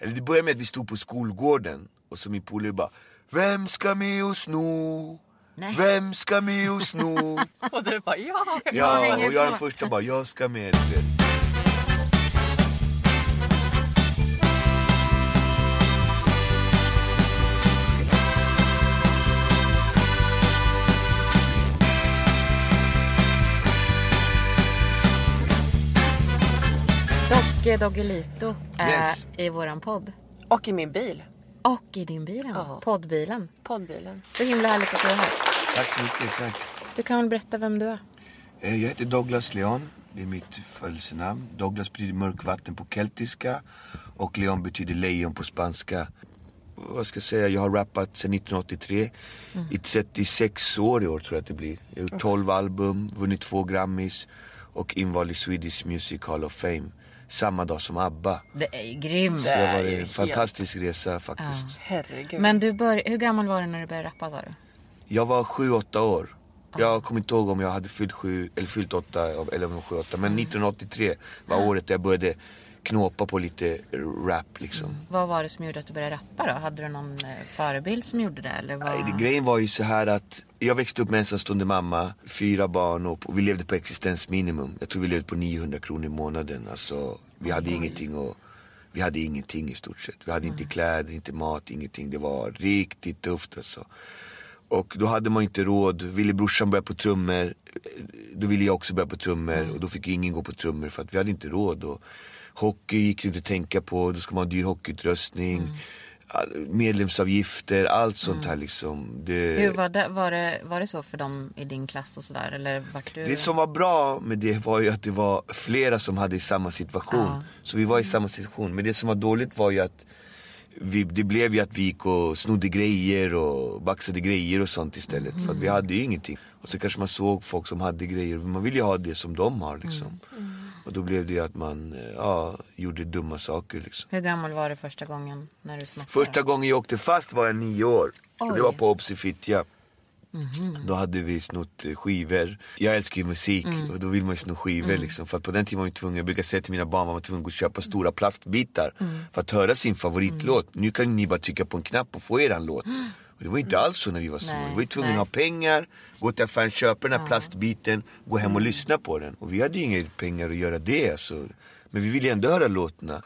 Eller det började med att vi stod på skolgården och så min polare bara Vem ska med och sno? Nej. Vem ska med och sno? Och du bara ja, jag ja, och jag den första bara, jag ska med. Du vet. Dogge Doggelito är Yes. i våran podd. Och i min bil. Och i din bil, Ja. poddbilen. Poddbilen. Så himla härligt att du är här. Tack så mycket, tack. Du kan väl berätta vem du är? Eh, Jag heter Douglas Leon. Det är mitt födelsenamn. Douglas betyder mörkvatten på keltiska och Leon betyder lejon på spanska. Vad ska jag säga, jag har rappat sedan 1983. I 36 år i år tror jag att det blir. Jag har gjort 12 album, vunnit två Grammys och invald i Swedish Music Hall of Fame. Samma dag som ABBA. Det är ju grymt. Så det var en fantastisk resa faktiskt. Herregud. Men du bör... hur gammal var du när du började rappa sa du? Jag var 7-8 år. Jag kommer inte ihåg om jag hade fyllt 7 eller fyllt 8 eller om jag var 7-8. Men 1983 var året jag började knåpa på lite rap liksom. Vad var det som gjorde att du började rappa då? Hade du någon eh, förebild som gjorde det? Eller vad... Nej, det, grejen var ju så här att jag växte upp med ensamstående mamma, fyra barn och, och vi levde på existensminimum. Jag tror vi levde på 900 kronor i månaden. Alltså, vi hade ingenting och vi hade ingenting i stort sett. Vi hade inte kläder, inte mat, ingenting. Det var riktigt tufft alltså. Och då hade man inte råd. Ville brorsan börja på trummor, då ville jag också börja på trummor. Och då fick ingen gå på trummor för att vi hade inte råd. Och hockey gick det inte att tänka på, då ska man ha dyr hockeyutrustning. All- Medlemsavgifter, allt sånt här liksom. Det, Hur var det, var, det, var det så för dem i din klass och sådär? Eller vart du... det som var bra med det var ju att det var flera som hade i samma situation. Ja. Så vi var i samma situation. Men det som var dåligt var ju att vi, det blev ju att vi gick och snodde grejer och baxade grejer och sånt istället. För att vi hade ju ingenting. Och så kanske man såg folk som hade grejer. Man ville ju ha det som de har liksom. Och då blev det att man eh, ja, gjorde dumma saker liksom. Hur gammal var du första gången när du snackade? Första gången jag åkte fast var jag nio år. Det var på Obs i Fittja. Då hade vi snott eh, skivor. Jag älskar ju musik och då vill man ju sno skivor liksom. För på den tiden var man tvungen, jag brukar säga till mina barn, man var tvungen att köpa stora plastbitar för att höra sin favoritlåt. Nu kan ni bara trycka på en knapp och få eran låt. Det var inte alls så när vi var små. Nej, Vi var tvungna nej. att ha pengar, gå till affären, köpa den här plastbiten, gå hem och lyssna på den. Och vi hade ju inga pengar att göra det. Alltså. Men vi ville ändå höra låtarna.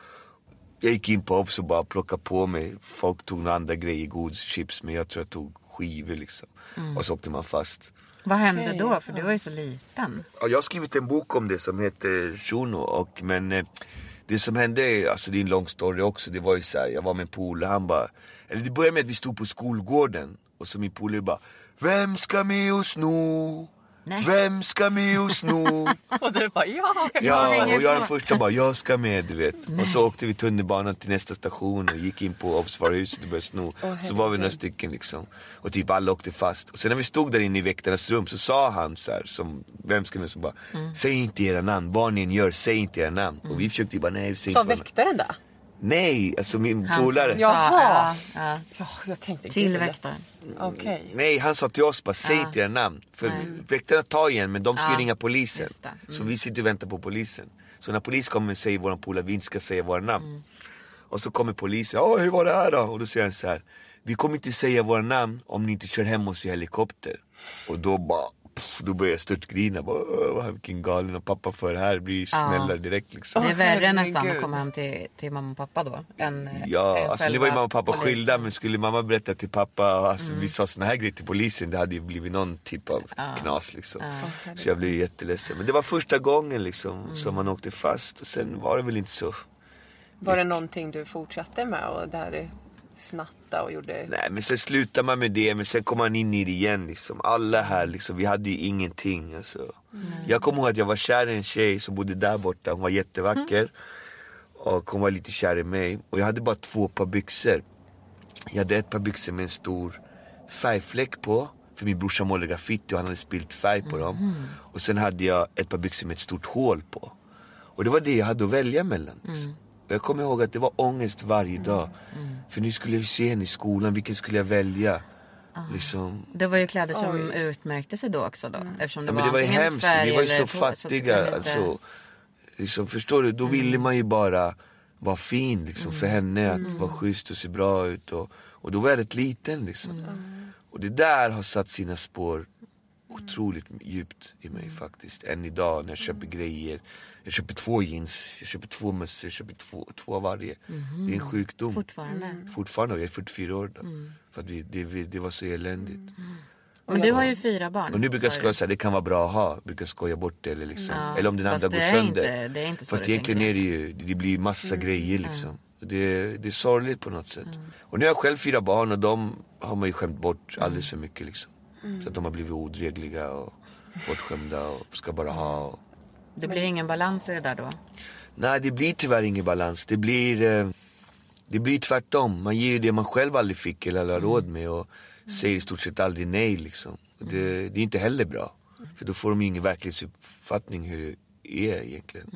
Jag gick in på Obs och bara plockade på mig. Folk tog några andra grejer, godis, chips, men jag tror jag tog skivor liksom. Och så åkte man fast. Vad hände Okej, då? För du var ju så liten. Ja, jag har skrivit en bok om det som heter Shuno och men eh, det som hände, alltså det är en lång story också, det var ju så här, jag var med en polare, han bara, eller det började med att vi stod på skolgården och så min polare bara Vem ska med och sno? Nej. Vem ska med och sno? Och du bara ja, jag Ja, och jag den första bara, jag ska med du vet. Och så åkte vi tunnelbanan till nästa station och gick in på observatorhuset och började sno. så var vi några stycken liksom. Och typ alla åkte fast. Och sen när vi stod där inne i väktarnas rum så sa han så här, som, vem ska med, så bara, säg inte era namn, vad ni än gör, säg inte era namn. Och vi försökte ju bara, nej, säg Sa inte namn. väktaren det? Nej, alltså min Han polare. som Jaha. Ja, ja. Ja, jag tänkte Till väktaren. Okej. Nej, han sa till oss bara, säg Ja. inte era namn. För väktarna tar igen, men de ska ringa polisen. Mm. Så vi sitter och väntar på polisen. Så när polisen kommer säger våran polare vi inte ska säga våra namn. Mm. Och så kommer polisen, ja hur var det här då? Och då säger han så här, vi kommer inte säga våra namn om ni inte kör hem oss i helikopter. Och då bara, pff, då börjar jag störtgrina. Bara, "Åh, vad- Vilken galen och pappa för det här blir smällar direkt liksom. Det är värre nästan att komma hem till, till mamma och pappa då. Än, Ja, än alltså nu var ju mamma och pappa polisen. skilda men skulle mamma berätta till pappa, alltså Mm. vi sa såna här grejer till polisen, det hade ju blivit någon typ av knas liksom. Så jag blev jätteledsen. Men det var första gången liksom Mm. som man åkte fast och sen var det väl inte så. Var det någonting du fortsatte med och där snatta och gjorde? Nej men sen slutar man med det men sen kommer man in i det igen liksom. Alla här liksom, vi hade ju ingenting alltså. Jag kommer ihåg att jag var kär i en tjej som bodde där borta, hon var jättevacker. Och hon var lite kär i mig. Och jag hade bara två par byxor. Jag hade ett par byxor med en stor färgfläck på. För min brorsa målade graffiti och han hade spilt färg på dem. Och sen hade jag ett par byxor med ett stort hål på. Och det var det jag hade att välja mellan. Liksom. Jag kommer ihåg att det var ångest varje dag. För nu skulle jag ju se henne i skolan, vilken skulle jag välja? Liksom, Det var ju kläder som utmärkte sig då också då. Eftersom det Ja, var men det var ju hemskt, vi var ju så fattiga. lite- Alltså, liksom, förstår du? Då ville man ju bara vara fin liksom, för henne, att vara schysst och se bra ut. Och, och då var jag rätt liten liksom. Och det där har satt sina spår otroligt djupt i mig faktiskt. Än idag när jag köper grejer. Jag köper två jeans, jag köper två mössor, jag köper två, två av varje. Det är en sjukdom. Fortfarande. Fortfarande, jag är 44 år då. För att vi, det, vi, det var så eländigt. Men du har ju fyra barn. Och nu brukar jag skoja såhär, det kan vara bra att ha. Jag brukar skoja bort det eller liksom. Ja, Eller om den andra går det sönder. inte- det är inte Fast egentligen är det ju, det blir massa grejer liksom. Det, det är sorgligt på något sätt. Och nu har jag själv fyra barn och de har man ju skämt bort alldeles för mycket liksom. Så att de har blivit odrägliga och bortskämda och ska bara ha. Och... Det blir ingen balans i det där då? Nej det blir tyvärr ingen balans. Det blir, eh, det blir tvärtom. Man ger ju det man själv aldrig fick eller aldrig har råd med och säger i stort sett aldrig nej liksom. Det, det är inte heller bra. För då får de ju ingen verklighetsuppfattning hur det är egentligen.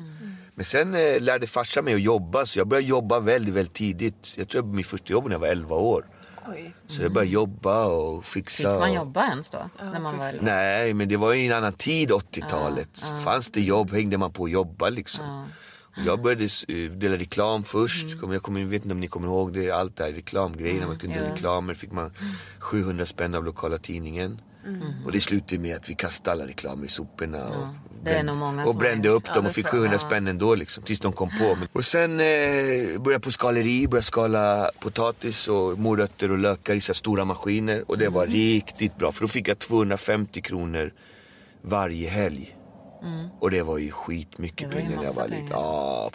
Men sen eh, lärde farsan mig att jobba så jag började jobba väldigt, väldigt tidigt. Jag tror jag mitt första jobb när jag var 11 år. Oj. Så jag började jobba och fixa. Fick man och... jobba ens då? när man var. Nej, men det var ju en annan tid, 80-talet. Fanns det jobb hängde man på att jobba liksom. Jag började eh, dela reklam först. Kom- Jag, kommer, jag vet inte om ni kommer ihåg det, allt det här reklamgrejerna. Man kunde dela ja. reklamer, fick man 700 spänn av lokala tidningen. Och det slutade med att vi kastade alla reklamer i soporna. och det är brände- Och brände är- upp Ja, dem och fick tror jag. 700 spänn ändå liksom, tills de kom på. Men- Och sen eh, började på skaleri, började skala potatis och morötter och lökar i så stora maskiner. Och det var riktigt bra, för då fick jag 250 kronor varje helg. Och det var ju skitmycket pengar när jag var liten. Ja,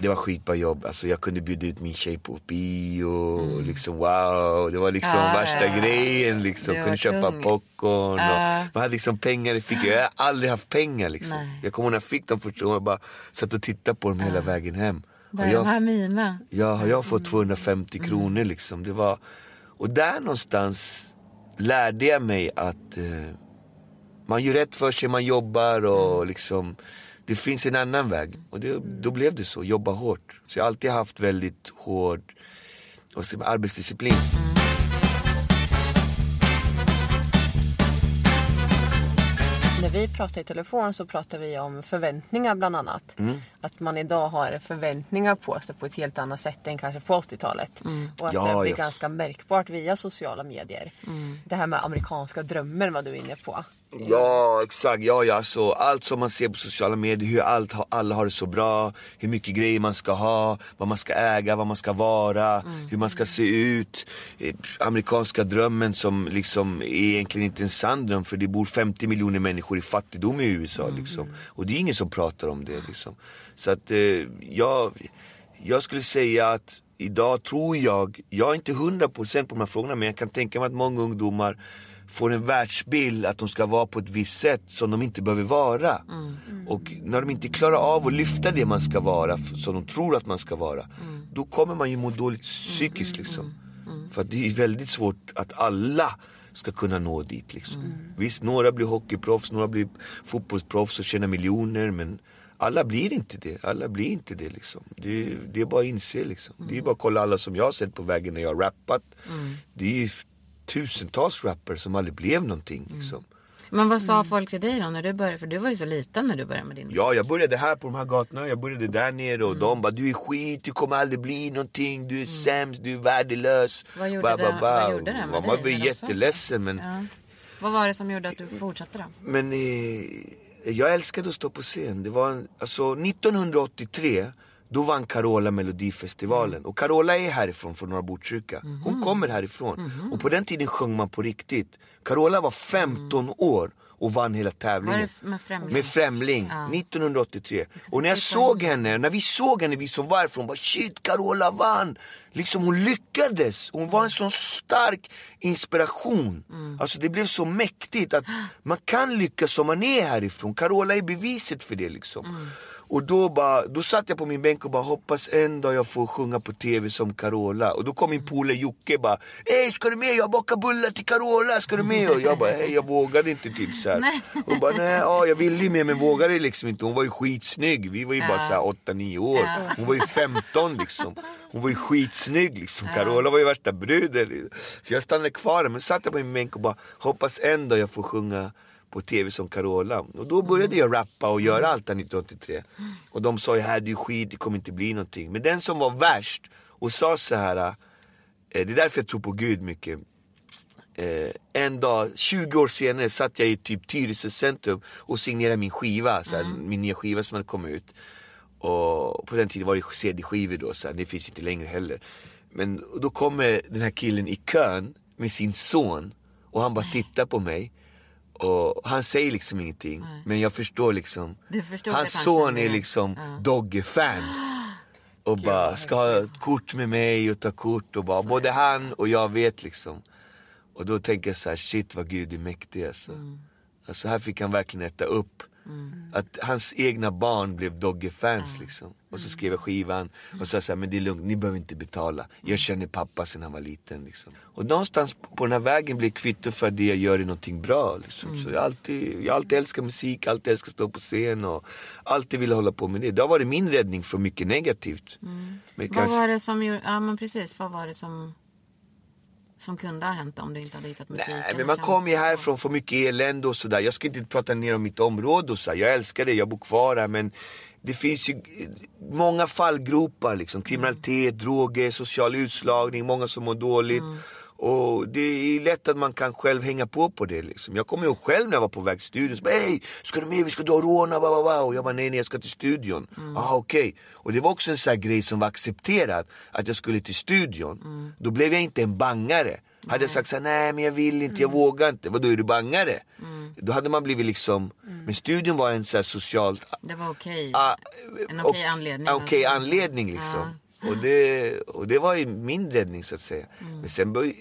det var skitbra jobb. Alltså jag kunde bjuda ut min tjej på bio. och Liksom, wow, det var liksom Mm. Ja, värsta ja, grejen. Liksom. Kunde köpa kung. popcorn. Och man hade liksom pengar. Det fick jag. jag har aldrig haft pengar liksom. Nej. Jag kommer ihåg när jag fick dem första gången. Jag bara satt och tittade på dem hela vägen hem. Har är de här jag, mina? ja, har jag fått 250 Mm. kronor liksom? Det var, och där någonstans lärde jag mig att eh, man gör rätt för sig, man jobbar och Mm. liksom det finns en annan väg. Och det, då blev det så, jobba hårt. Så jag har alltid haft väldigt hård man, arbetsdisciplin. När vi pratar i telefon så pratar vi om förväntningar bland annat. Mm. Att man idag har förväntningar på sig på ett helt annat sätt än kanske på 80-talet. Och att Ja, det blir ja. ganska märkbart via sociala medier. Det här med amerikanska drömmen var du inne på. Ja, exakt. Ja, ja, så allt som man ser på sociala medier, hur allt, alla har det så bra, hur mycket grejer man ska ha, vad man ska äga, vad man ska vara, hur man ska se ut. Eh, Amerikanska drömmen som liksom är egentligen inte en sann dröm för det bor 50 miljoner människor i fattigdom i USA liksom. Och det är ingen som pratar om det liksom. Så att eh, jag, jag skulle säga att idag tror jag, jag är inte 100% på de här frågorna men jag kan tänka mig att många ungdomar får en världsbild att de ska vara på ett visst sätt som de inte behöver vara. Och när de inte klarar av att lyfta det man ska vara, som de tror att man ska vara, då kommer man ju må dåligt psykiskt liksom. För att det är väldigt svårt att alla ska kunna nå dit liksom. Visst, några blir hockeyproffs, några blir fotbollsproffs och tjänar miljoner men alla blir inte det, alla blir inte det liksom. Det, det är bara att inse liksom. Det är bara att kolla alla som jag har sett på vägen när jag har rappat. Det är ju tusentals rappare som aldrig blev någonting liksom. Men vad sa folk till dig då när du började? För du var ju så liten när du började med din Ja, jag började här på de här gatorna, jag började där nere och de bara du är skit, du kommer aldrig bli någonting, du är sämst, du är värdelös. Vad gjorde Ba, ba, ba. vad gjorde det med Man dig sa så? jätteledsen men, Ja. Vad var det som gjorde att du fortsatte då? men eh, jag älskade att stå på scen. Det var en, alltså 1983 då vann Carola Melodifestivalen. Och Carola är härifrån, från Norra Botkyrka. Hon kommer härifrån. Och på den tiden sjöng man på riktigt. Carola var 15 år och vann hela tävlingen. Med Främling? Med Främling, 1983. Och när jag såg henne, när vi såg henne vi som var härifrån, bara shit Carola vann! Liksom hon lyckades, hon var en sån stark inspiration. Alltså det blev så mäktigt att man kan lyckas som man är härifrån. Carola är beviset för det liksom. Och då, bara, då satt jag på min bänk och bara hoppas en dag jag får sjunga på tv som Carola. Och då kom min polare Jocke bara Ey ska du med? Jag bakar bullar till Carola, ska du med? Och jag bara hej jag vågade inte typ såhär. Hon bara nej ja, jag ville ju med men vågade liksom inte. Hon var ju skitsnygg. Vi var ju bara såhär 8-9 år. Hon var ju 15 liksom. Hon var ju skitsnygg liksom. Carola var ju värsta bruden. Så jag stannade kvar men satt jag på min bänk och bara hoppas en dag jag får sjunga på tv som Carola. Och då började jag rappa och göra allt där 1983. Och de sa ju här det är skit, det kommer inte bli någonting. Men den som var värst och sa så här, eh, det är därför jag tror på Gud mycket. Eh, en dag, 20 år senare, satt jag i typ Tyresö centrum och signerade min skiva, såhär, min nya skiva som hade kommit ut. Och på den tiden var det CD-skivor då, såhär, det finns inte längre heller. Men då kommer den här killen i kön med sin son och han bara tittar på mig. Och han säger liksom ingenting, men jag förstår liksom. Du förstod Hans son är liksom Ja. Dogge-fan. Och bara ska ha ett kort med mig och ta kort och bara, både han och jag vet liksom. Och då tänker jag så här, shit vad Gud är mäktig alltså. Mm. Alltså här fick han verkligen äta upp. Att hans egna barn blev Dogge-fans liksom. Och så skrev jag skivan och sa så här, men det är lugnt, ni behöver inte betala. Jag känner pappa sedan han var liten liksom. Och någonstans på den här vägen blir kvitto för att det jag gör är någonting bra liksom. Så jag har alltid, jag alltid älskat musik, alltid älskat att stå på scen och alltid ville hålla på med det. Det har varit min räddning från mycket negativt. Men Vad kanske- var det som gjorde, ja men precis, vad var det som, som kunde ha hänt om du inte hade hittat musiken? Nej men man kommer ju härifrån, får mycket elände och sådär. Jag ska inte prata ner om mitt område och så. Jag älskar det, jag bor kvar här men det finns ju många fallgropar liksom. Kriminalitet, droger, social utslagning, många som mår dåligt. Och det är lätt att man kan själv hänga på på det liksom. Jag kommer ihåg själv när jag var på väg till studion. Så bara, Hej, ska du med? Vi ska dra och råna, ba, ba, ba. Och jag bara, nej nej jag ska till studion. Ah, okej. Och det var också en sån här grej som var accepterad. Att jag skulle till studion. Då blev jag inte en bangare. Hade jag sagt såhär, nej men jag vill inte, jag vågar inte. Vadå är du bangare? Då hade man blivit liksom, men studion var en sån här social Det var okej. Ah, En och- okej anledning. en Okej anledning liksom. Och, det, och det var ju min räddning så att säga. Mm. Men sen, bör,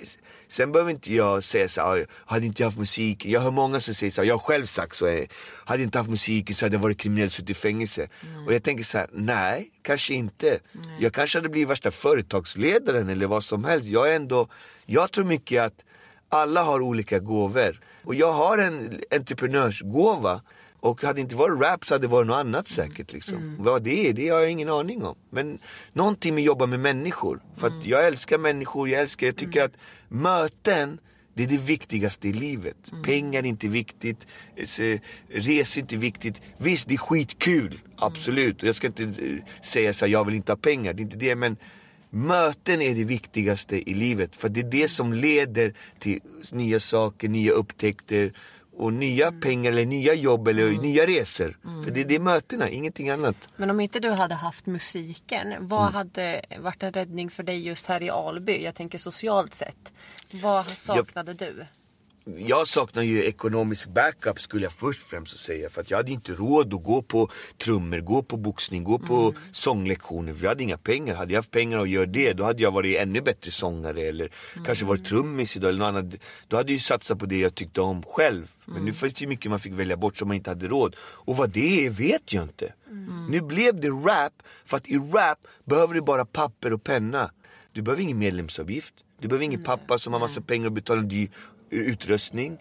sen behöver inte jag säga så här, "Ah, hade inte jag haft musik. Jag hör många som säger så här, jag har själv sagt så. eh, Hade inte haft musik så hade jag varit kriminell suttit i fängelse. Och jag tänker så här, nej, kanske inte. Jag kanske hade blivit värsta företagsledaren eller vad som helst. Jag är ändå, jag tror mycket att alla har olika gåvor. Och jag har en entreprenörsgåva. Och hade det inte varit rap så hade det varit något annat säkert. Liksom. Vad det är, det har jag ingen aning om. Men någonting med att jobba med människor. För att jag älskar människor, jag älskar, jag tycker att möten det är det viktigaste i livet. Pengar är inte viktigt, eh, resor är inte viktigt. Visst, det är skitkul, absolut. Och jag ska inte eh, säga så här, jag vill inte ha pengar, det är inte det. Men möten är det viktigaste i livet. För det är det som leder till nya saker, nya upptäckter och nya pengar eller nya jobb eller nya resor. För det är det mötena, ingenting annat. Men om inte du hade haft musiken, vad Mm. hade varit en räddning för dig just här i Alby? Jag tänker socialt sett. Vad saknade du? Jag saknar ju ekonomisk backup skulle jag först främst att säga. För att jag hade inte råd att gå på trummor, gå på boxning, gå på sånglektioner. För jag hade inga pengar. Hade jag haft pengar att göra det, då hade jag varit ännu bättre sångare. Eller kanske varit trummis idag eller något annat. Då hade jag ju satsat på det jag tyckte om själv. Men nu finns det ju mycket man fick välja bort som man inte hade råd. Och vad det är vet jag inte. Nu blev det rap, för att i rap behöver du bara papper och penna. Du behöver ingen medlemsavgift. Du behöver ingen pappa som har massa pengar och betalar dyr utrustning.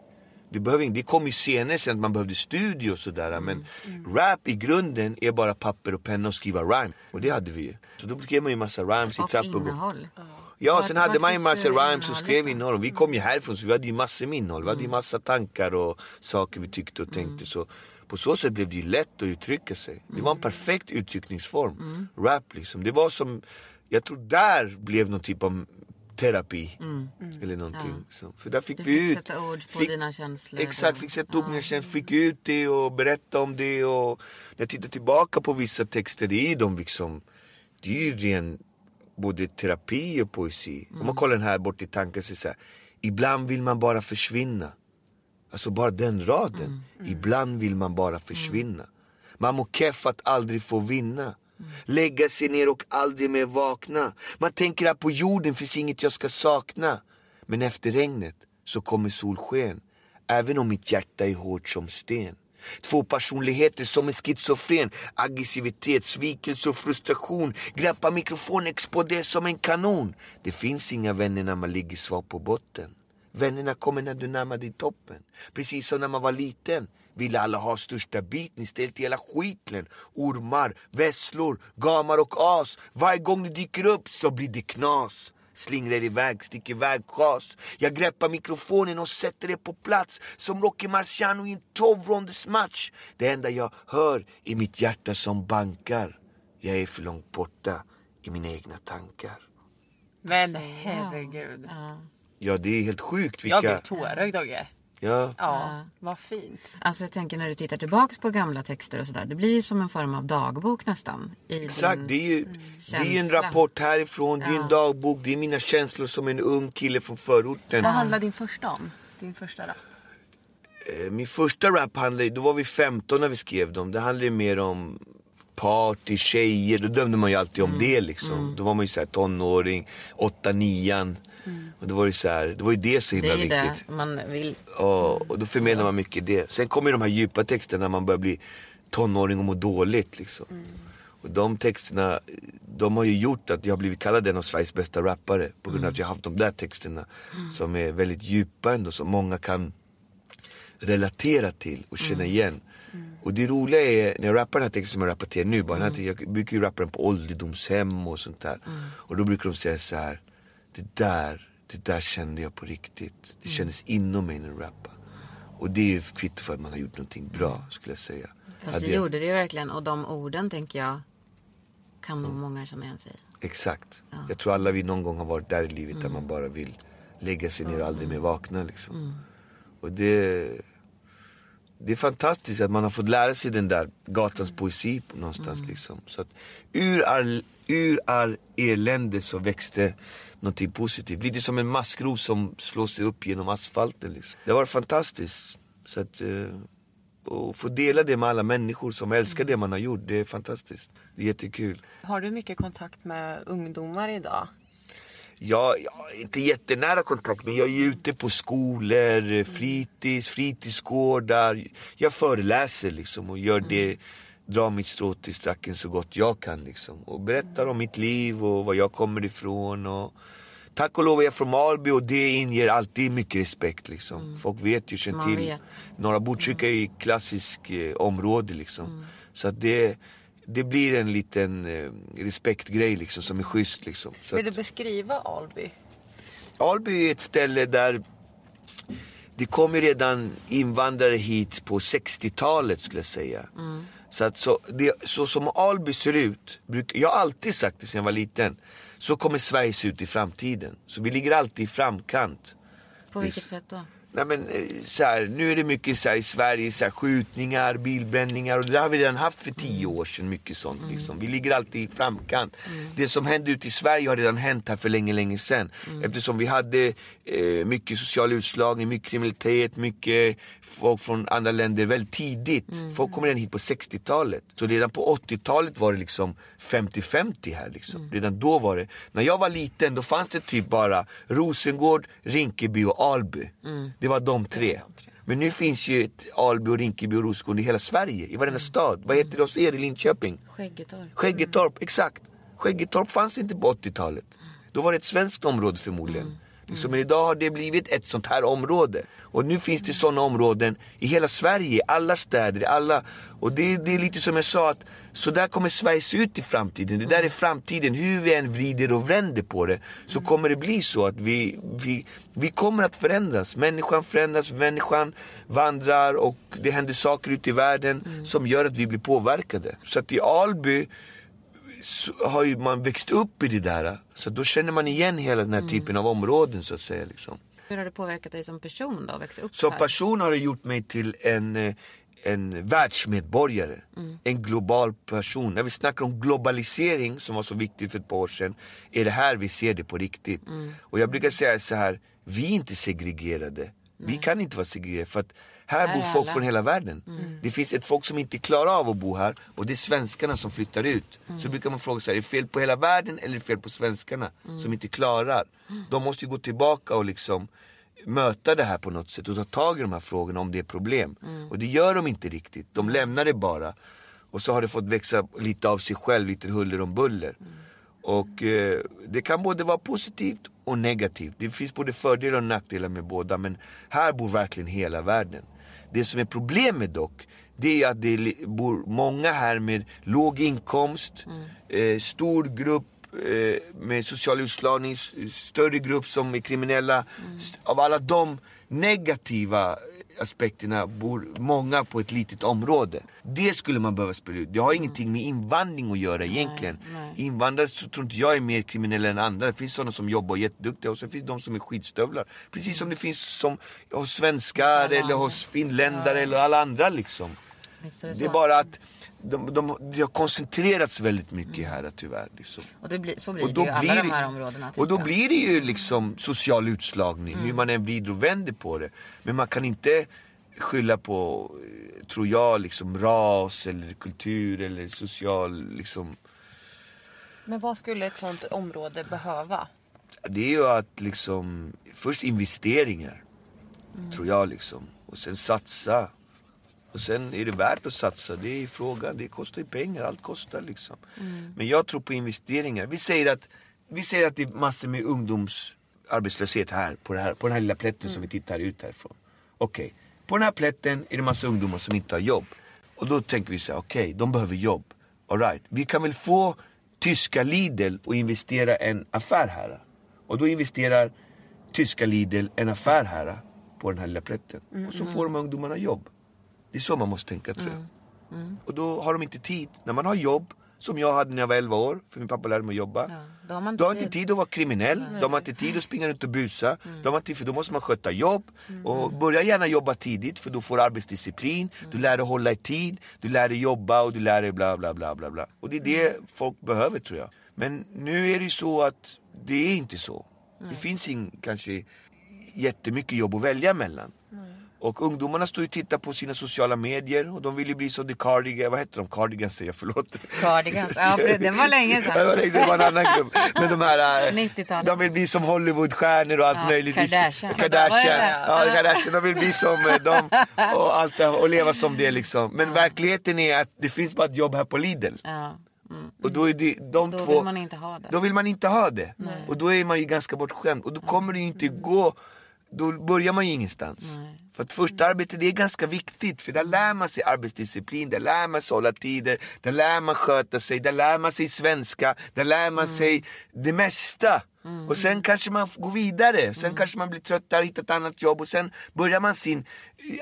Du behöver, det kom ju senare sen att man behövde studio och sådär. Men rap i grunden är bara papper och penna och skriva rhyme. Och det hade vi ju. Så då skrev man ju massa rhymes i Och trappuppgång. innehåll. Ja, Vart- sen hade man ju massa rhymes och skrev innehåll. Och vi kom ju härifrån så vi hade ju massor med innehåll. Vi hade ju Mm. massa tankar och saker vi tyckte och tänkte. Så på så sätt blev det ju lätt att uttrycka sig. Det Mm. var en perfekt uttryckningsform. Rap liksom. Det var som, jag tror där blev någon typ av terapi. Eller någonting. Så, för där fick Mm. Du vi fick ut. sätta ord på fick- dina känslor. Exakt, fick sätta ord på mina känslor, fick ut det och berätta om det. Och när jag tittar tillbaka på vissa texter, det ju de liksom, det är ju ren både terapi och poesi. Om man kollar den här bort i tanken så är det så här, ibland vill man bara försvinna. Alltså bara den raden. Ibland vill man bara försvinna. Man mår keff att aldrig få vinna. Lägga sig ner och aldrig mer vakna. Man tänker att på jorden finns inget jag ska sakna. Men efter regnet så kommer solsken. Även om mitt hjärta är hårt som sten. Två personligheter som är schizofren. Aggressivitet, svikelse och frustration. Greppa mikrofonen, exploderar som en kanon. Det finns inga vänner när man ligger svag på botten. Vännerna kommer när du närmar dig toppen. Precis som när man var liten ville alla ha största biten istället hela skiten. Ormar, vesslor, gamar och as. Varje gång du dyker upp så blir det knas. slingrar iväg, sticker iväg gas. Jag greppar mikrofonen och sätter det på plats som Rocky Marciano i en tolvrondesmatch. Det enda jag hör är mitt hjärta som bankar. Jag är för långt borta i mina egna tankar. Men herregud. Ja. Ja, det är helt sjukt Jag vilka... blev tårögd Dogge. Ja, Ja, vad fint. Alltså jag tänker när du tittar tillbaks på gamla texter och sådär. Det blir ju som en form av dagbok nästan. I exakt. Det är ju det är ju en rapport härifrån, det är en Ja. dagbok, det är mina känslor som en ung kille från förorten. Vad handlar din första om? Din första rap? Eh, Min första rap handlade, då var vi 15 när vi skrev dem. Det handlade mer om party, tjejer. Då dömde man ju alltid om det liksom. Då var man ju såhär tonåring, 8 9 Och då var det så här, det var ju det så Det himla är ju det viktigt. man vill. Och, och då förmedlar man mycket det. Sen kommer ju de här djupa texterna när man börjar bli tonåring och må dåligt liksom. Och de texterna, de har ju gjort att jag har blivit kallad en av Sveriges bästa rappare. På grund av att jag har haft de där texterna. Som är väldigt djupa ändå, som många kan relatera till och känna igen. Och det roliga är, när jag rappar den här texten som jag rappar till nu, bara, den här, jag brukar ju rappa den på ålderdomshem och sånt där. Och då brukar de säga så här. det där, det där kände jag på riktigt. Det kändes inom mig när du rappade. Och det är ju kvitto för att man har gjort någonting bra, skulle jag säga. Fast Hade det jag- gjorde det ju verkligen. Och de orden tänker jag kan nog många känna igen sig. Exakt. Jag tror alla vi någon gång har varit där i livet där man bara vill lägga sig ner och aldrig mer vakna liksom. Och det, det är fantastiskt att man har fått lära sig den där gatans poesi någonstans liksom. Så att ur all, ur all elände så växte någonting positivt. Lite som en maskros som slår sig upp genom asfalten liksom. Det var fantastiskt. Så att, eh, och få dela det med alla människor som älskar det man har gjort, det är fantastiskt. Det är jättekul. Har du mycket kontakt med ungdomar idag? Jag, jag har inte jättenära kontakt men jag är ute på skolor, fritids, fritidsgårdar. Jag föreläser liksom och gör det, drar mitt strå till stacken så gott jag kan liksom. Och berättar om mitt liv och var jag kommer ifrån. Och, tack och lov är jag från Alby och det inger alltid mycket respekt liksom. Folk vet ju, känner till. Norra Botkyrka är ju klassiskt eh, område liksom. Så att det, det blir en liten eh, respektgrej liksom som är schysst liksom. Så Vill du beskriva Alby? Alby är ett ställe där det kom ju redan invandrare hit på 60-talet skulle jag säga. Så, att så, det, så som Alby ser ut, bruk, jag har alltid sagt det sedan jag var liten, så kommer Sverige se ut i framtiden. Så vi ligger alltid i framkant. På vilket sätt då? Nej men eh, så här, nu är det mycket så här, i Sverige, så här, skjutningar, bilbränningar och det där har vi redan haft för tio år sedan. Mycket sånt liksom. Vi ligger alltid i framkant. Det som hände ute i Sverige har redan hänt här för länge, länge sedan. Eftersom vi hade eh, mycket social utslagning, mycket kriminalitet, mycket folk från andra länder väldigt tidigt. Folk kom redan hit på 60-talet. Så redan på 80-talet var det liksom 50-50 här liksom. Redan då var det. När jag var liten då fanns det typ bara Rosengård, Rinkeby och Alby. Det var de tre. Men nu finns ju ett Alby, och Rinkeby och Rosengård i hela Sverige, i varenda stad. Vad heter det hos er i Linköping? Skäggetorp. Skäggetorp, exakt. Skäggetorp fanns inte på 80-talet. Då var det ett svenskt område förmodligen. Liksom, men idag har det blivit ett sånt här område. Och nu finns det sådana områden i hela Sverige, i alla städer, i alla... Och det, det är lite som jag sa att så där kommer Sverige se ut i framtiden. Det där är framtiden. Hur vi än vrider och vänder på det så kommer det bli så att vi, vi, vi kommer att förändras. Människan förändras, människan vandrar och det händer saker ute i världen som gör att vi blir påverkade. Så att i Alby har ju man växt upp i det där. Så då känner man igen hela den här typen av områden så att säga. Liksom. Hur har det påverkat dig som person då? Växa upp Som här? person har det gjort mig till en, eh, en världsmedborgare. En global person. När vi snackar om globalisering som var så viktigt för ett par år sedan. Är det här vi ser det på riktigt. Och jag brukar säga så här. Vi är inte segregerade. Vi kan inte vara segregerade för att här Här bor folk alla. från hela världen. Det finns ett folk som inte klarar av att bo här och det är svenskarna som flyttar ut. Så brukar man fråga sig, är det fel på hela världen eller är det fel på svenskarna som inte klarar? De måste ju gå tillbaka och liksom möta det här på något sätt och ta tag i de här frågorna om det är problem. Och det gör de inte riktigt, de lämnar det bara. Och så har det fått växa lite av sig själv, lite huller om buller. Och eh, det kan både vara positivt och negativt. Det finns både fördelar och nackdelar med båda. Men här bor verkligen hela världen. Det som är problemet dock, det är att det bor många här med låg inkomst, eh, stor grupp eh, med social utslagning, större grupp som är kriminella. St- Av alla de negativa aspekterna bor många på ett litet område. Det skulle man behöva spela ut. Det har ingenting med invandring att göra egentligen. nej. Invandrare så tror inte jag är mer kriminella än andra. Det finns sådana som jobbar jätteduktiga och sen finns de som är skitstövlar. Precis som det finns som hos svenskar eller hos finländare eller alla andra liksom. Är det Det är så. bara att de, de, de har koncentrerats väldigt mycket här tyvärr. Liksom. Och det blir, så blir Och det då ju i alla blir de det- här områdena. Och då jag. blir det ju liksom social utslagning, hur man än vrider och vänder på det. Men man kan inte skylla på, tror jag, liksom ras eller kultur eller social, liksom. Men vad skulle ett sånt område behöva? Det är ju att liksom, först investeringar, Mm. tror jag liksom. Och sen satsa. Och sen är det värt att satsa, det är frågan. Det kostar ju pengar, allt kostar liksom. Mm. Men jag tror på investeringar. Vi säger att, vi säger att det är massor med ungdomsarbetslöshet här på, här, på den här lilla plätten som vi tittar ut härifrån. Okej, på den här plätten är det massa ungdomar som inte har jobb. Och då tänker vi så här, okej, de behöver jobb. All right. vi kan väl få tyska Lidl och investera en affär här. Och då investerar tyska Lidl en affär här på den här lilla plätten. Och så får de här ungdomarna jobb. Det är så man måste tänka tror jag. Och då har de inte tid. När man har jobb, som jag hade när jag var 11 år, för min pappa lärde mig att jobba. Ja, då har man Då har inte tid att vara kriminell, då har man inte tid att springa runt och busa. Då, har man tid, för då måste man sköta jobb. Och börja gärna jobba tidigt för då får du arbetsdisciplin. Du lär dig hålla i tid, du lär dig jobba och du lär dig bla bla bla bla bla. Och det är det folk behöver tror jag. Men nu är det ju så att det är inte så. Det finns in, kanske jättemycket jobb att välja mellan. Och ungdomarna står ju och tittar på sina sociala medier och de vill ju bli som The Cardigan, vad heter de? Cardigans säger jag, förlåt. Cardigans. Ja, det var länge sedan. Det var länge sedan, det var en annan grupp. Men de här, äh, 90-talet. de vill bli som Hollywoodstjärnor och allt Ja, möjligt. Kardashian. Kardashian. Ja, Kardashian. De vill bli som äh, dem och, allt det, och leva som det liksom. Men verkligheten är att det finns bara ett jobb här på Lidl. Ja. Mm. Och då är det, de Då två, vill man inte ha det. då vill man inte ha det. Och då är man ju ganska bortskämd. Och då kommer det ju inte gå, då börjar man ju ingenstans. För att första arbetet det är ganska viktigt för där lär man sig arbetsdisciplin, där lär man sig hålla tider, där lär man sköta sig, där lär man sig svenska, där lär man sig det mesta. Och sen kanske man går vidare, sen kanske man blir trött där, hittar ett annat jobb och sen börjar man sin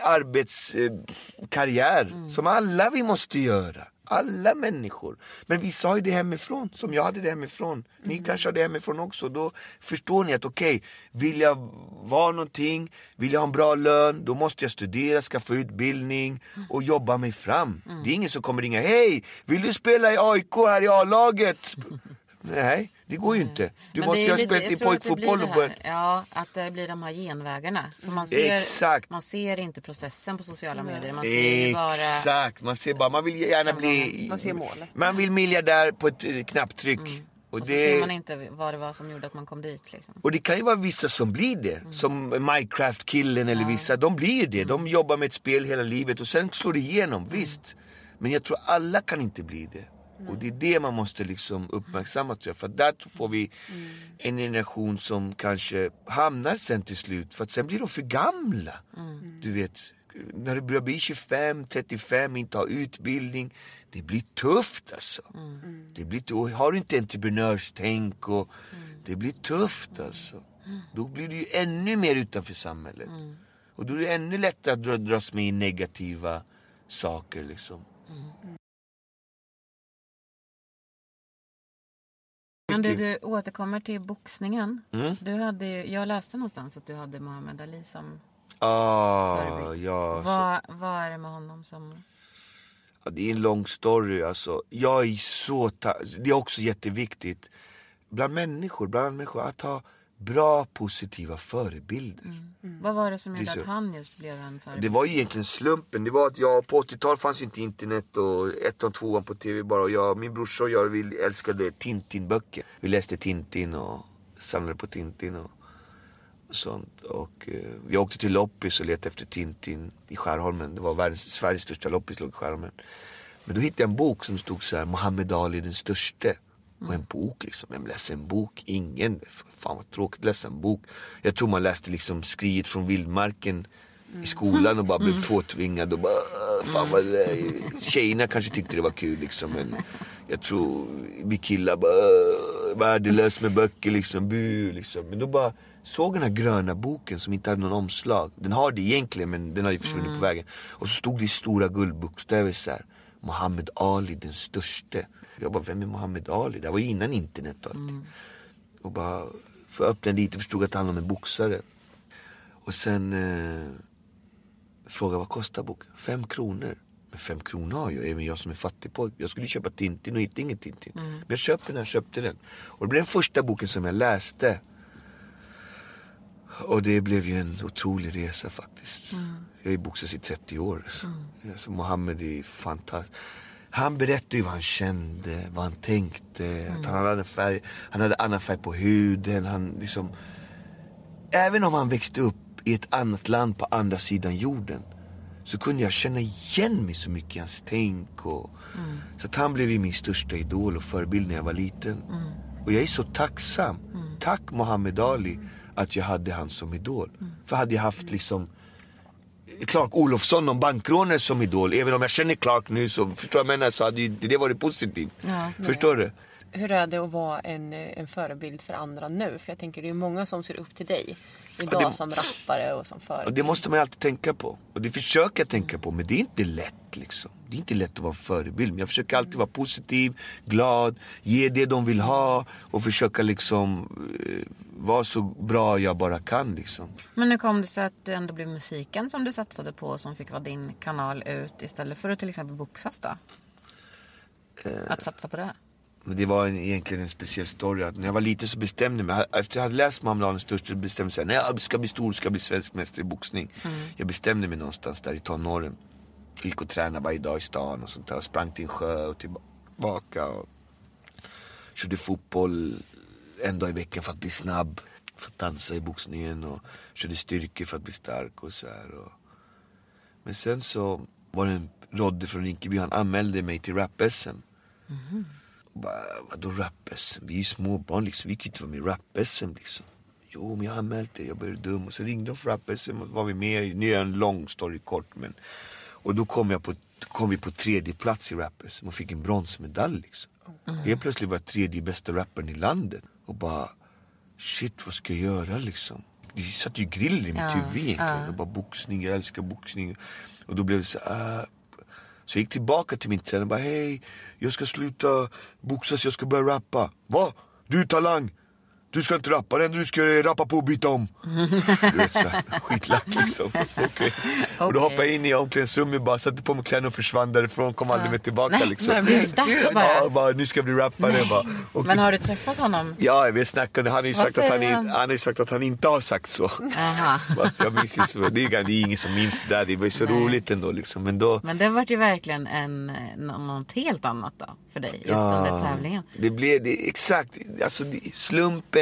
arbetskarriär som alla vi måste göra. Alla människor. Men vissa har ju det hemifrån, som jag hade det hemifrån. Ni kanske har det hemifrån också. Då förstår ni att okej, vill jag vara någonting, vill jag ha en bra lön, då måste jag studera, skaffa utbildning och jobba mig fram. Det är ingen som kommer ringa, hej, vill du spela i AIK här i A-laget? Nej, det går ju inte. Du Men måste ju ha spelat jag i pojkfotboll och börjat... Ja, att det blir de här genvägarna. För man, ser, Exakt. man ser inte processen på sociala medier. Man ser ju bara... Exakt, man ser bara, man vill gärna bli... Man ser målet. Man vill miljardär på ett eh, knapptryck. Och, Mm. Och så det, ser man inte vad det var som gjorde att man kom dit. Liksom. och det kan ju vara vissa som blir det. Mm. Som Minecraft-killen eller vissa. De blir ju det. De jobbar med ett spel hela livet och sen slår det igenom, Mm. visst. Men jag tror alla kan inte bli det. Och det är det man måste liksom uppmärksamma tror jag. För där får vi Mm. en generation som kanske hamnar sen till slut. För att sen blir de för gamla. Mm. Du vet, när du börjar bli 25, 35, inte ha utbildning. Det blir tufft alltså. Mm. Det blir, och har du inte entreprenörstänk och det blir tufft alltså. Då blir du ju ännu mer utanför samhället. Och då är det ännu lättare att dra- dras med i negativa saker liksom. Men du, du återkommer till boxningen. Mm. Du hade, jag läste någonstans att du hade Muhammad Ali som... Ah, ja, Vad, vad är det med honom som... ja, det är en lång story alltså. Jag är så ta- Det är också jätteviktigt bland människor, bland människor att ha bra positiva förebilder. Vad var det som gjorde att han just blev en förebild? Det var egentligen slumpen. Det var att jag, på 80-talet fanns inte internet och ettan tvåan på tv bara. Och jag, min brorsa och jag vi älskade Tintin-böcker. Vi läste Tintin och samlade på Tintin och sånt. Och eh, vi åkte till loppis och letade efter Tintin i Skärholmen. Det var världens, Sveriges största loppis låg i Skärholmen. Men då hittade jag en bok som stod så här, Muhammed Ali den störste. Och en bok liksom, vem läser en bok? Ingen. Fan vad tråkigt att läsa en bok. Jag tror man läste liksom Skriet från vildmarken i skolan och bara blev påtvingad och bara, "Åh, fan vad det Tjejerna kanske tyckte det var kul liksom men jag tror vi killar bara, värdelös med böcker liksom, bu liksom. Men då bara såg den här gröna boken som inte hade någon omslag. Den har det egentligen men den hade försvunnit på vägen. Och så stod det i stora guldbokstäver så här. Muhammad Ali den störste. Jag bara, vem är Muhammad Ali? Det var ju innan internet och allt. Och bara, för jag öppnade dit och förstod att handlade om en boxare. Och sen eh, frågade vad kostar boken? Fem kronor. Men fem kronor har jag, även jag som är fattigpojk. Jag skulle köpa Tintin och hittade ingen Tintin. Men jag köpte den, köpte den. Och det blev den första boken som jag läste. Och det blev ju en otrolig resa faktiskt. Jag har ju boxats i 30 år. Så. Alltså, Mohammed är fantastisk. Han berättade ju vad han kände, vad han tänkte. Att han, hade en färg, han hade annan färg på huden. Han liksom, även om han växte upp i ett annat land på andra sidan jorden så kunde jag känna igen mig så mycket i hans tänk. Och, Så att han blev ju min största idol och förebild när jag var liten. Och jag är så tacksam. Tack Muhammed Ali att jag hade han som idol. För hade jag haft liksom Clark Olofsson, någon bankrånare som idol. Även om jag känner Clark nu så förstår jag menar, så hade ju det varit positivt. Förstår du? Hur är det att vara en, eh, en förebild för andra nu? För jag tänker det är många som ser upp till dig. Idag det- som rappare och som Och förebild. det måste man ju alltid tänka på. Och det försöker jag tänka på. Men det är inte lätt liksom. Det är inte lätt att vara en förebild. Men jag försöker alltid vara positiv, glad, ge det de vill ha. Och försöka liksom eh, vara så bra jag bara kan liksom. Men hur kom det sig att det ändå blev musiken som du satsade på som fick vara din kanal ut istället för att till exempel boxas då? Att satsa på det? Men det var en, egentligen en speciell story. Att när jag var liten så bestämde jag mig. Efter jag hade läst den största bestämde jag mig. Jag ska bli stor ska jag bli svensk mästare i boxning. Jag bestämde mig någonstans där i tonåren. Jag gick och tränade varje dag i stan och sånt där. Och sprang till en sjö och tillbaka. Och körde fotboll en dag i veckan för att bli snabb. För att dansa i boxningen. Och körde styrkor för att bli stark och så här. Och... Men sen så var det en Rodde från Rinkeby. Han anmälde mig till rap-SM. Och Vadå rap-SM? Vi är ju små barn liksom. Vi kan ju inte vara med i rap-SM liksom. Jo, men jag har anmält det. Jag började dum. Och så ringde de för rap-SM och var vi med. Nu är en lång story kort men. Och då kom, jag på, kom vi på tredje plats i rap-SM och fick en bronsmedalj liksom. Helt plötsligt var jag tredje bästa rapparen i landet. Och bara, shit vad ska jag göra liksom? Det satt ju grill i mitt Ja, huvud egentligen. ja. Och bara boxning, jag älskar boxning. Och då blev det så ah, så jag gick tillbaka till min tränare och bara hej, jag ska sluta boxas, jag ska börja rappa. Va? Du är talang. Du ska inte rappa, enda du ska rappa på och byta om. Du vet såhär, skitlack liksom. Okej. Och då hoppade jag in i omklädningsrummet, bara satte på mig kläderna och försvann därifrån, kom aldrig mer tillbaka Nej, liksom. men blev bara. Ja, bara, nu ska jag bli rappare. Bara. Och Men har du träffat honom? Ja, vi snackade. Han har ju sagt att han, han? han har sagt att han inte har sagt så. Aha. Jag minns inte så. Det är, det är ingen som minns det där. Det var ju så roligt ändå liksom. Men då... Men det vart ju verkligen en, nå- något helt annat då för dig. Just den där tävlingen. Det blev det, exakt. Alltså, det-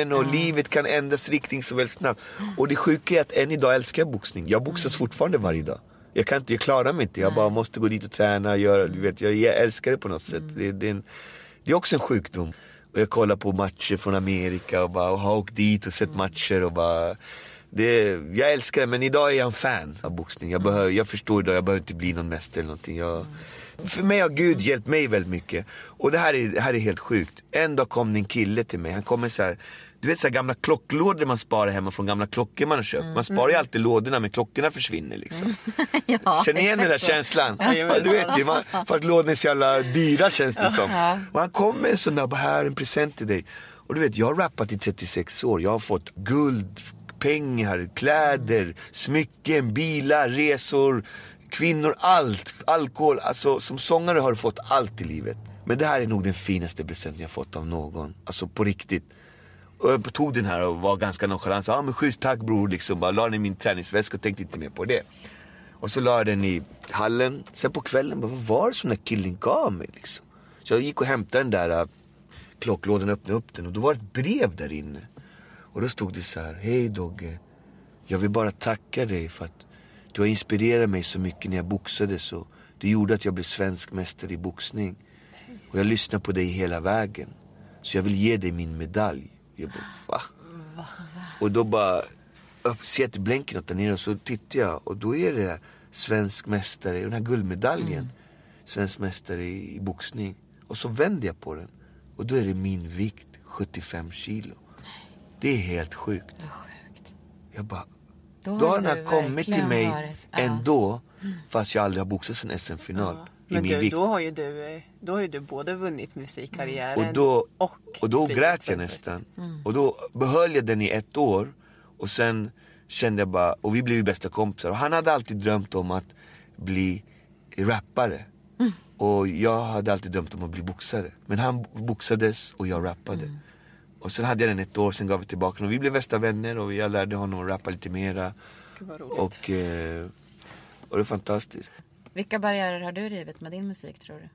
slumpen och livet kan ändras riktning så väldigt snabbt. Och det sjuka är att än idag älskar jag boxning. Jag boxas fortfarande varje dag. Jag kan inte, jag klarar mig inte. Jag bara måste gå dit och träna. Göra, du vet, jag, jag älskar det på något sätt. Det, det, är en, det är också en sjukdom. Och jag kollar på matcher från Amerika och, bara, och har åkt dit och sett matcher och bara det, jag älskar det men idag är jag en fan av boxning. Jag, behöver, jag förstår idag, jag behöver inte bli någon mästare eller någonting. Jag, för mig har Gud hjälpt mig väldigt mycket. Och det här är, det här är helt sjukt. En dag kom det en kille till mig, han kom med så här, du vet så här gamla klocklådor man sparar hemma från gamla klockor man har köpt. Man sparar ju alltid lådorna men klockorna försvinner liksom. Ja, Känner igen den där känslan? Ja, du vet ju, man, för att lådorna är så jävla dyra känns det som. Och han kom med en sån där, bara här en present till dig. Och du vet, jag har rappat i 36 år. Jag har fått guld, pengar, kläder, smycken, bilar, resor, kvinnor, allt. Alkohol. Alltså som sångare har du fått allt i livet. Men det här är nog den finaste presenten jag fått av någon. Alltså på riktigt. Och jag tog den här och var ganska nonchalant. Ja ah, men schysst tack bror liksom. Bara la den i min träningsväska och tänkte inte mer på det. Och så la jag den i hallen. Sen på kvällen, bara, vad var det som den killen gav mig liksom? Så jag gick och hämtade den där äh, klocklådan och öppnade upp den och då var det ett brev där inne. Och då stod det så här, hej Dogge. Jag vill bara tacka dig för att du har inspirerat mig så mycket när jag boxades och du gjorde att jag blev svensk mästare i boxning. Och jag lyssnar på dig hela vägen. Så jag vill ge dig min medalj. Jag bara, va? Och då bara till blänken där nere och så tittar jag och då är det svensk mästare, den här guldmedaljen. Svensk mästare i, i boxning. Och så vänder jag på den och då är det min vikt, 75 kilo. Det är helt sjukt. Sjukt. Jag bara, Då, då har den här kommit till mig varit- ja. ändå. Fast jag aldrig har boxats en SM-final i Men min du, vikt. då har ju du, då har ju du både vunnit musikkarriären Och då, och, och då grät jag nästan. Mm. Och då behöll jag den i ett år. Och sen kände jag bara, och vi blev ju bästa kompisar. Och han hade alltid drömt om att bli rappare. Mm. Och jag hade alltid drömt om att bli boxare. Men han boxades och jag rappade. Mm. Och sen hade jag den ett år, sen gav vi tillbaka den. Och vi blev bästa vänner och jag lärde honom att rappa lite mera. Gud vad roligt. Och, eh, och det är fantastiskt. Vilka barriärer har du rivit med din musik tror du?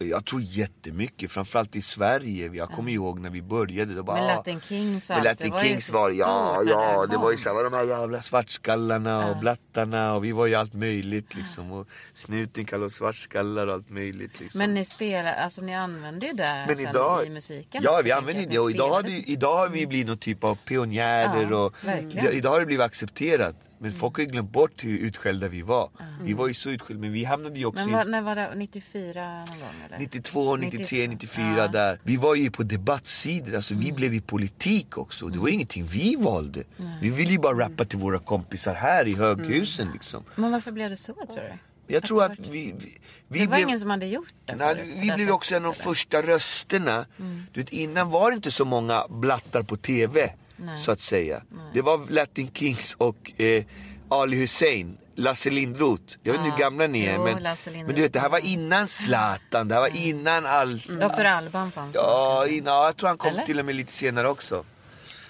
Jag tror jättemycket, framförallt i Sverige. Jag kommer ihåg när vi började. Då bara, ah, Latin Kings och allt, det Latin var Kings så var, ja, ja, det var ju så här, var de här jävla svartskallarna och blattarna och vi var ju allt möjligt liksom. Och snuten kallade oss svartskallar och allt möjligt liksom. Men ni spelar, alltså ni använder ju det Men idag, i musiken ja vi jag, det och idag har, det, idag har vi blivit någon typ av pionjärer Ja, och idag har det blivit accepterat. Men folk har ju glömt bort hur utskällda vi var. Vi var ju så utskällda men vi hamnade ju också Men i vad, när var det? 94 någon gång eller? 92, 93, 94 Ja. där. Vi var ju på debattsidor, alltså vi blev i politik också. Det var ingenting vi valde. Vi ville ju bara rappa till våra kompisar här i höghusen liksom. Men varför blev det så tror du? Jag tror att vi... vi, vi Det var blev, ingen som hade gjort det Nej, förut, vi blev också en av de första rösterna. Du vet, innan var det inte så många blattar på TV, så att säga. Det var Latin Kings och eh, Ali Hussein, Lasse Lindroth. Jag vet inte hur gamla ni är, Jo, men, men du vet, det här var innan Zlatan, det här var innan all... Dr. Alban fanns Ja, innan, ja, jag tror han kom Eller? till och med lite senare också.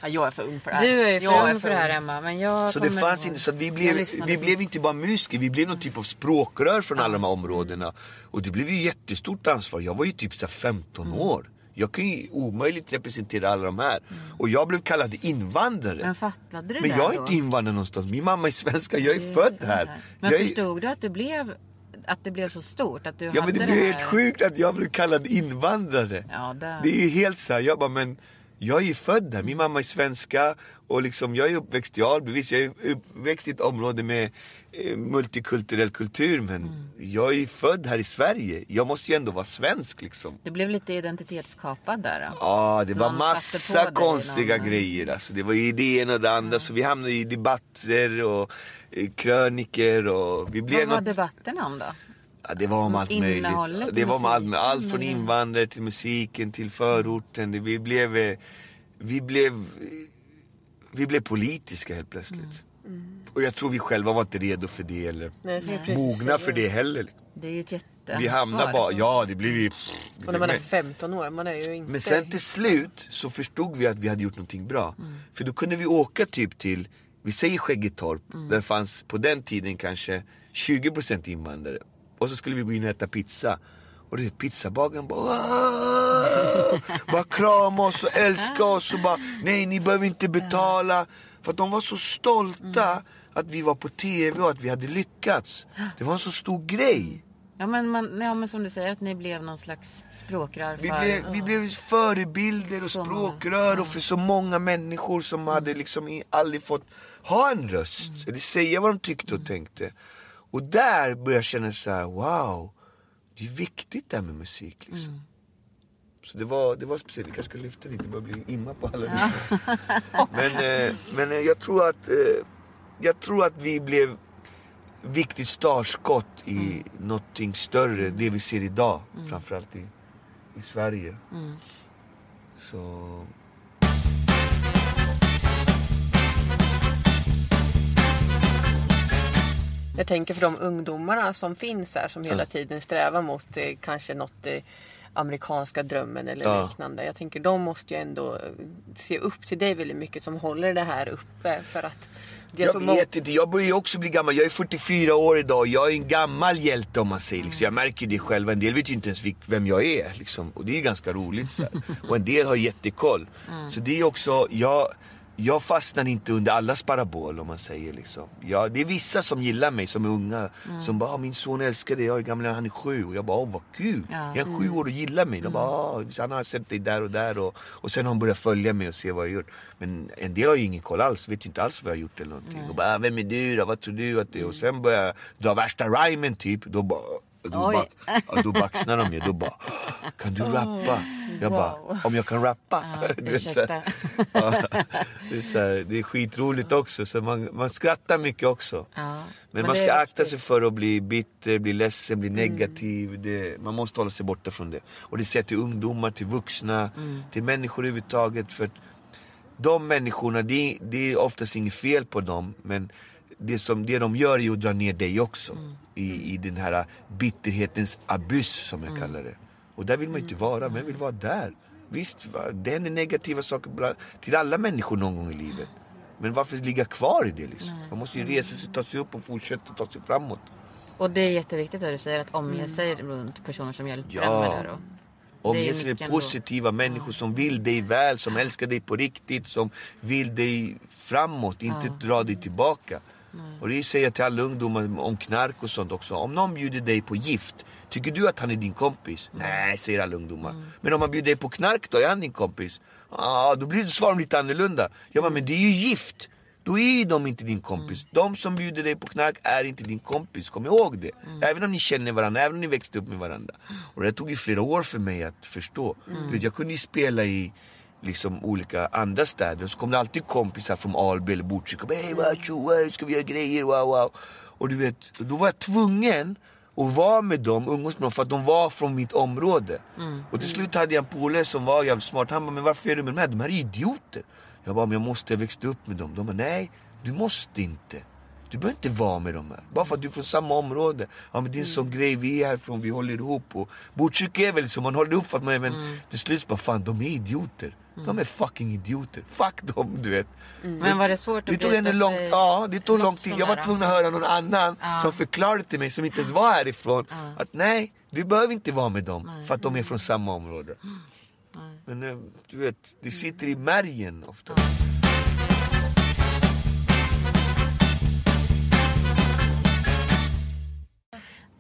Ja, jag är för ung för det här. Du är för Jag ung för det här Emma. Men jag Så det fanns inte, så att vi blev, vi blev inte bara musiker, vi blev någon typ av språkrör från alla de här områdena. Och det blev ju jättestort ansvar. Jag var ju typ så här 15 Mm. år. Jag kan ju omöjligt representera alla de här. Och jag blev kallad invandrare. Men fattade du Men det jag är då? inte invandrare någonstans. Min mamma är svenska, jag är född här. Men jag är, förstod du att du blev att det blev så stort? Att du Ja hade men det det blev helt sjukt att jag blev kallad invandrare. Ja, där. Det är ju helt så här, jag bara men jag är ju född här, min mamma är svenska och liksom jag är uppväxt i Alby. Visst jag är uppväxt i ett område med eh, multikulturell kultur men Mm. jag är ju född här i Sverige. Jag måste ju ändå vara svensk liksom. Du blev lite identitetskapad där då? Ja, det var Någon satte massa konstiga någon- grejer. Alltså, det var ju det ena och det andra. Så vi hamnade i debatter och eh, kröniker och vi blev Vad var något... debatterna om då? Ja, det var om allt möjligt. Innehållet Det var om allt, allt från eller? invandrare till musiken till förorten. Det, vi blev, eh, vi blev, vi blev politiska helt plötsligt. Mm. Och jag tror vi själva var inte redo för det eller Nej, mogna för det heller. Det är ju ett jätteansvar. Vi hamnade bara, ja det blev ju... Och när man är 15 år, man är ju inte... Men sen till slut så förstod vi att vi hade gjort någonting bra. Mm. För då kunde vi åka typ till, vi säger Skäggetorp, Mm. där det fanns på den tiden kanske 20% invandrare. Och så skulle vi gå in och äta pizza. Och du vet pizzabagaren bara "Åh!" Bara krama oss och älska oss och bara nej ni behöver inte betala. För att de var så stolta Mm. att vi var på TV och att vi hade lyckats. Det var en så stor grej. Ja men, man, ja men som du säger att ni blev någon slags språkrör Vi för... blev, vi blev förebilder och Så många. språkrör och för så många människor som hade liksom aldrig fått ha en röst. Eller säga vad de tyckte och tänkte. Och där började jag känna så här: wow. Det är viktigt det här med musik liksom. Så det var, det var speciellt. Vi kanske ska lyfta lite, bara bli imma på alla liksom. Men, eh, men eh, jag tror att eh, Jag tror att vi blev viktigt startskott i någonting större, det vi ser idag. Framförallt i, i Sverige. Så... Jag tänker för de ungdomarna som finns här som hela tiden strävar mot eh, kanske något eh, amerikanska drömmen eller Ja. liknande. Jag tänker de måste ju ändå eh, se upp till dig väldigt mycket som håller det här uppe. För att Jag vet inte, jag börjar ju också bli gammal. Jag är 44 år idag. Jag är en gammal hjälte om man säger. Liksom. Jag märker det själv. En del vet ju inte ens vem jag är. Liksom. Och det är ju ganska roligt. Så här. Och en del har jättekoll. Så det är också, jag, jag fastnar inte under allas parabol om man säger liksom. Ja, det är vissa som gillar mig som är unga. Som bara, ah, min son älskar dig. Jag är gammal, han är sju. Och jag bara, åh vad kul. Ja. Jag är sju år och gillar mig. De bara, ah, han har sett dig där och där. Och, och sen har han börjat följa mig och se vad jag gjort. Men en del har ju ingen koll alls. Vet ju inte alls vad jag har gjort eller någonting. Och bara, ah, vem är du då? Vad tror du att det är? Och sen börjar jag dra värsta rhymen typ. Då bara, Då, back, då baxnar de ju. Då bara, kan du rappa? Jag bara, wow. om jag kan rappa? Ja, Du vet, så här. Ja, det, är så här, det är skitroligt också, så man, man skrattar mycket också. Ja, Men, men man ska akta sig för att bli bitter, bli ledsen, bli negativ. Det, man måste hålla sig borta från det. Och det säger jag till ungdomar, till vuxna, till människor överhuvudtaget. För de människorna, det, är- det är oftast inget fel på dem. Men det, som, det de gör är att dra ner dig också. I, I den här bitterhetens abyss som jag kallar det. Och där vill man ju inte vara. Vem vill vara där? Visst, det händer negativa saker bland, till alla människor någon gång i livet. Men varför ligga kvar i det liksom? Man måste ju resa sig, ta sig upp och fortsätta ta sig framåt. Och det är jätteviktigt det du säger att omge sig runt personer som hjälper Ja. en med det då. Omge sig med nyckeln då. positiva människor som vill dig väl, som älskar dig på riktigt, som vill dig framåt, inte dra dig tillbaka. Och det säger jag till alla ungdomar om knark och sånt också. Om någon bjuder dig på gift, tycker du att han är din kompis? Nej, säger alla ungdomar. Men om han bjuder dig på knark då, är han din kompis? Ah, då blir svaret lite annorlunda. Bara, men det är ju gift. Då är ju de inte din kompis. De som bjuder dig på knark är inte din kompis, kom ihåg det. Även om ni känner varandra, även om ni växte upp med varandra. Och det tog ju flera år för mig att förstå. Du vet, jag kunde ju spela i liksom olika andra städer och så kom det alltid kompisar från Alby eller Botkyrka hej tjo, ska vi göra grejer, wow wow. Och du vet, då var jag tvungen att vara med dem, umgås med dem för att de var från mitt område. Och till slut hade jag en polare som var jävligt smart, han bara men varför är du med de här? De här är idioter. Jag bara men jag måste, jag växte upp med dem. De bara nej, du måste inte. Du behöver inte vara med dem här. Bara för att du är från samma område. Ja men det är en sån grej, vi är härifrån, vi håller ihop. Och Botkyrka är väl så, man håller ihop för att man är, men till slut bara fan de är idioter. De är fucking idioter. Fuck dem du vet. Men var det svårt Det att tog ändå bryta lång, sig ja, det tog lång tid. Jag var det tvungen att höra någon annan som förklarade till mig, som inte ens var härifrån. Att nej, du behöver inte vara med dem för att de är från samma område. Men eh, du vet, det sitter i märgen ofta.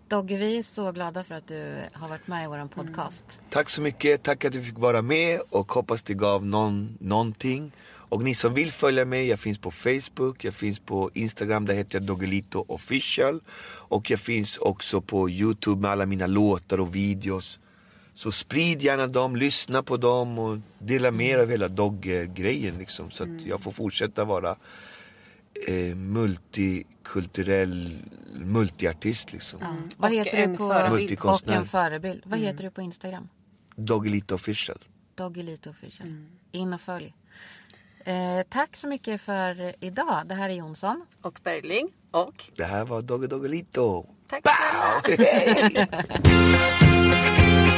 Dogge, vi är så glada för att du har varit med i vår podcast. Tack så mycket, tack att du fick vara med och hoppas det gav någon, någonting. Och ni som vill följa mig, jag finns på Facebook, jag finns på Instagram, där heter jag Doggelito official. Och jag finns också på Youtube med alla mina låtar och videos. Så sprid gärna dem, lyssna på dem och dela mer av hela Dogge-grejen liksom. Så att jag får fortsätta vara eh, multikulturell multiartist liksom. Vad Och heter du på... förebild. Och en förebild. Vad heter du på Instagram? Doggelito official. Doggelito official. In och följ. Eh, tack så mycket för idag. Det här är Jonsson. Och Bergling. Och Det här var Dogge Doggelito. tack!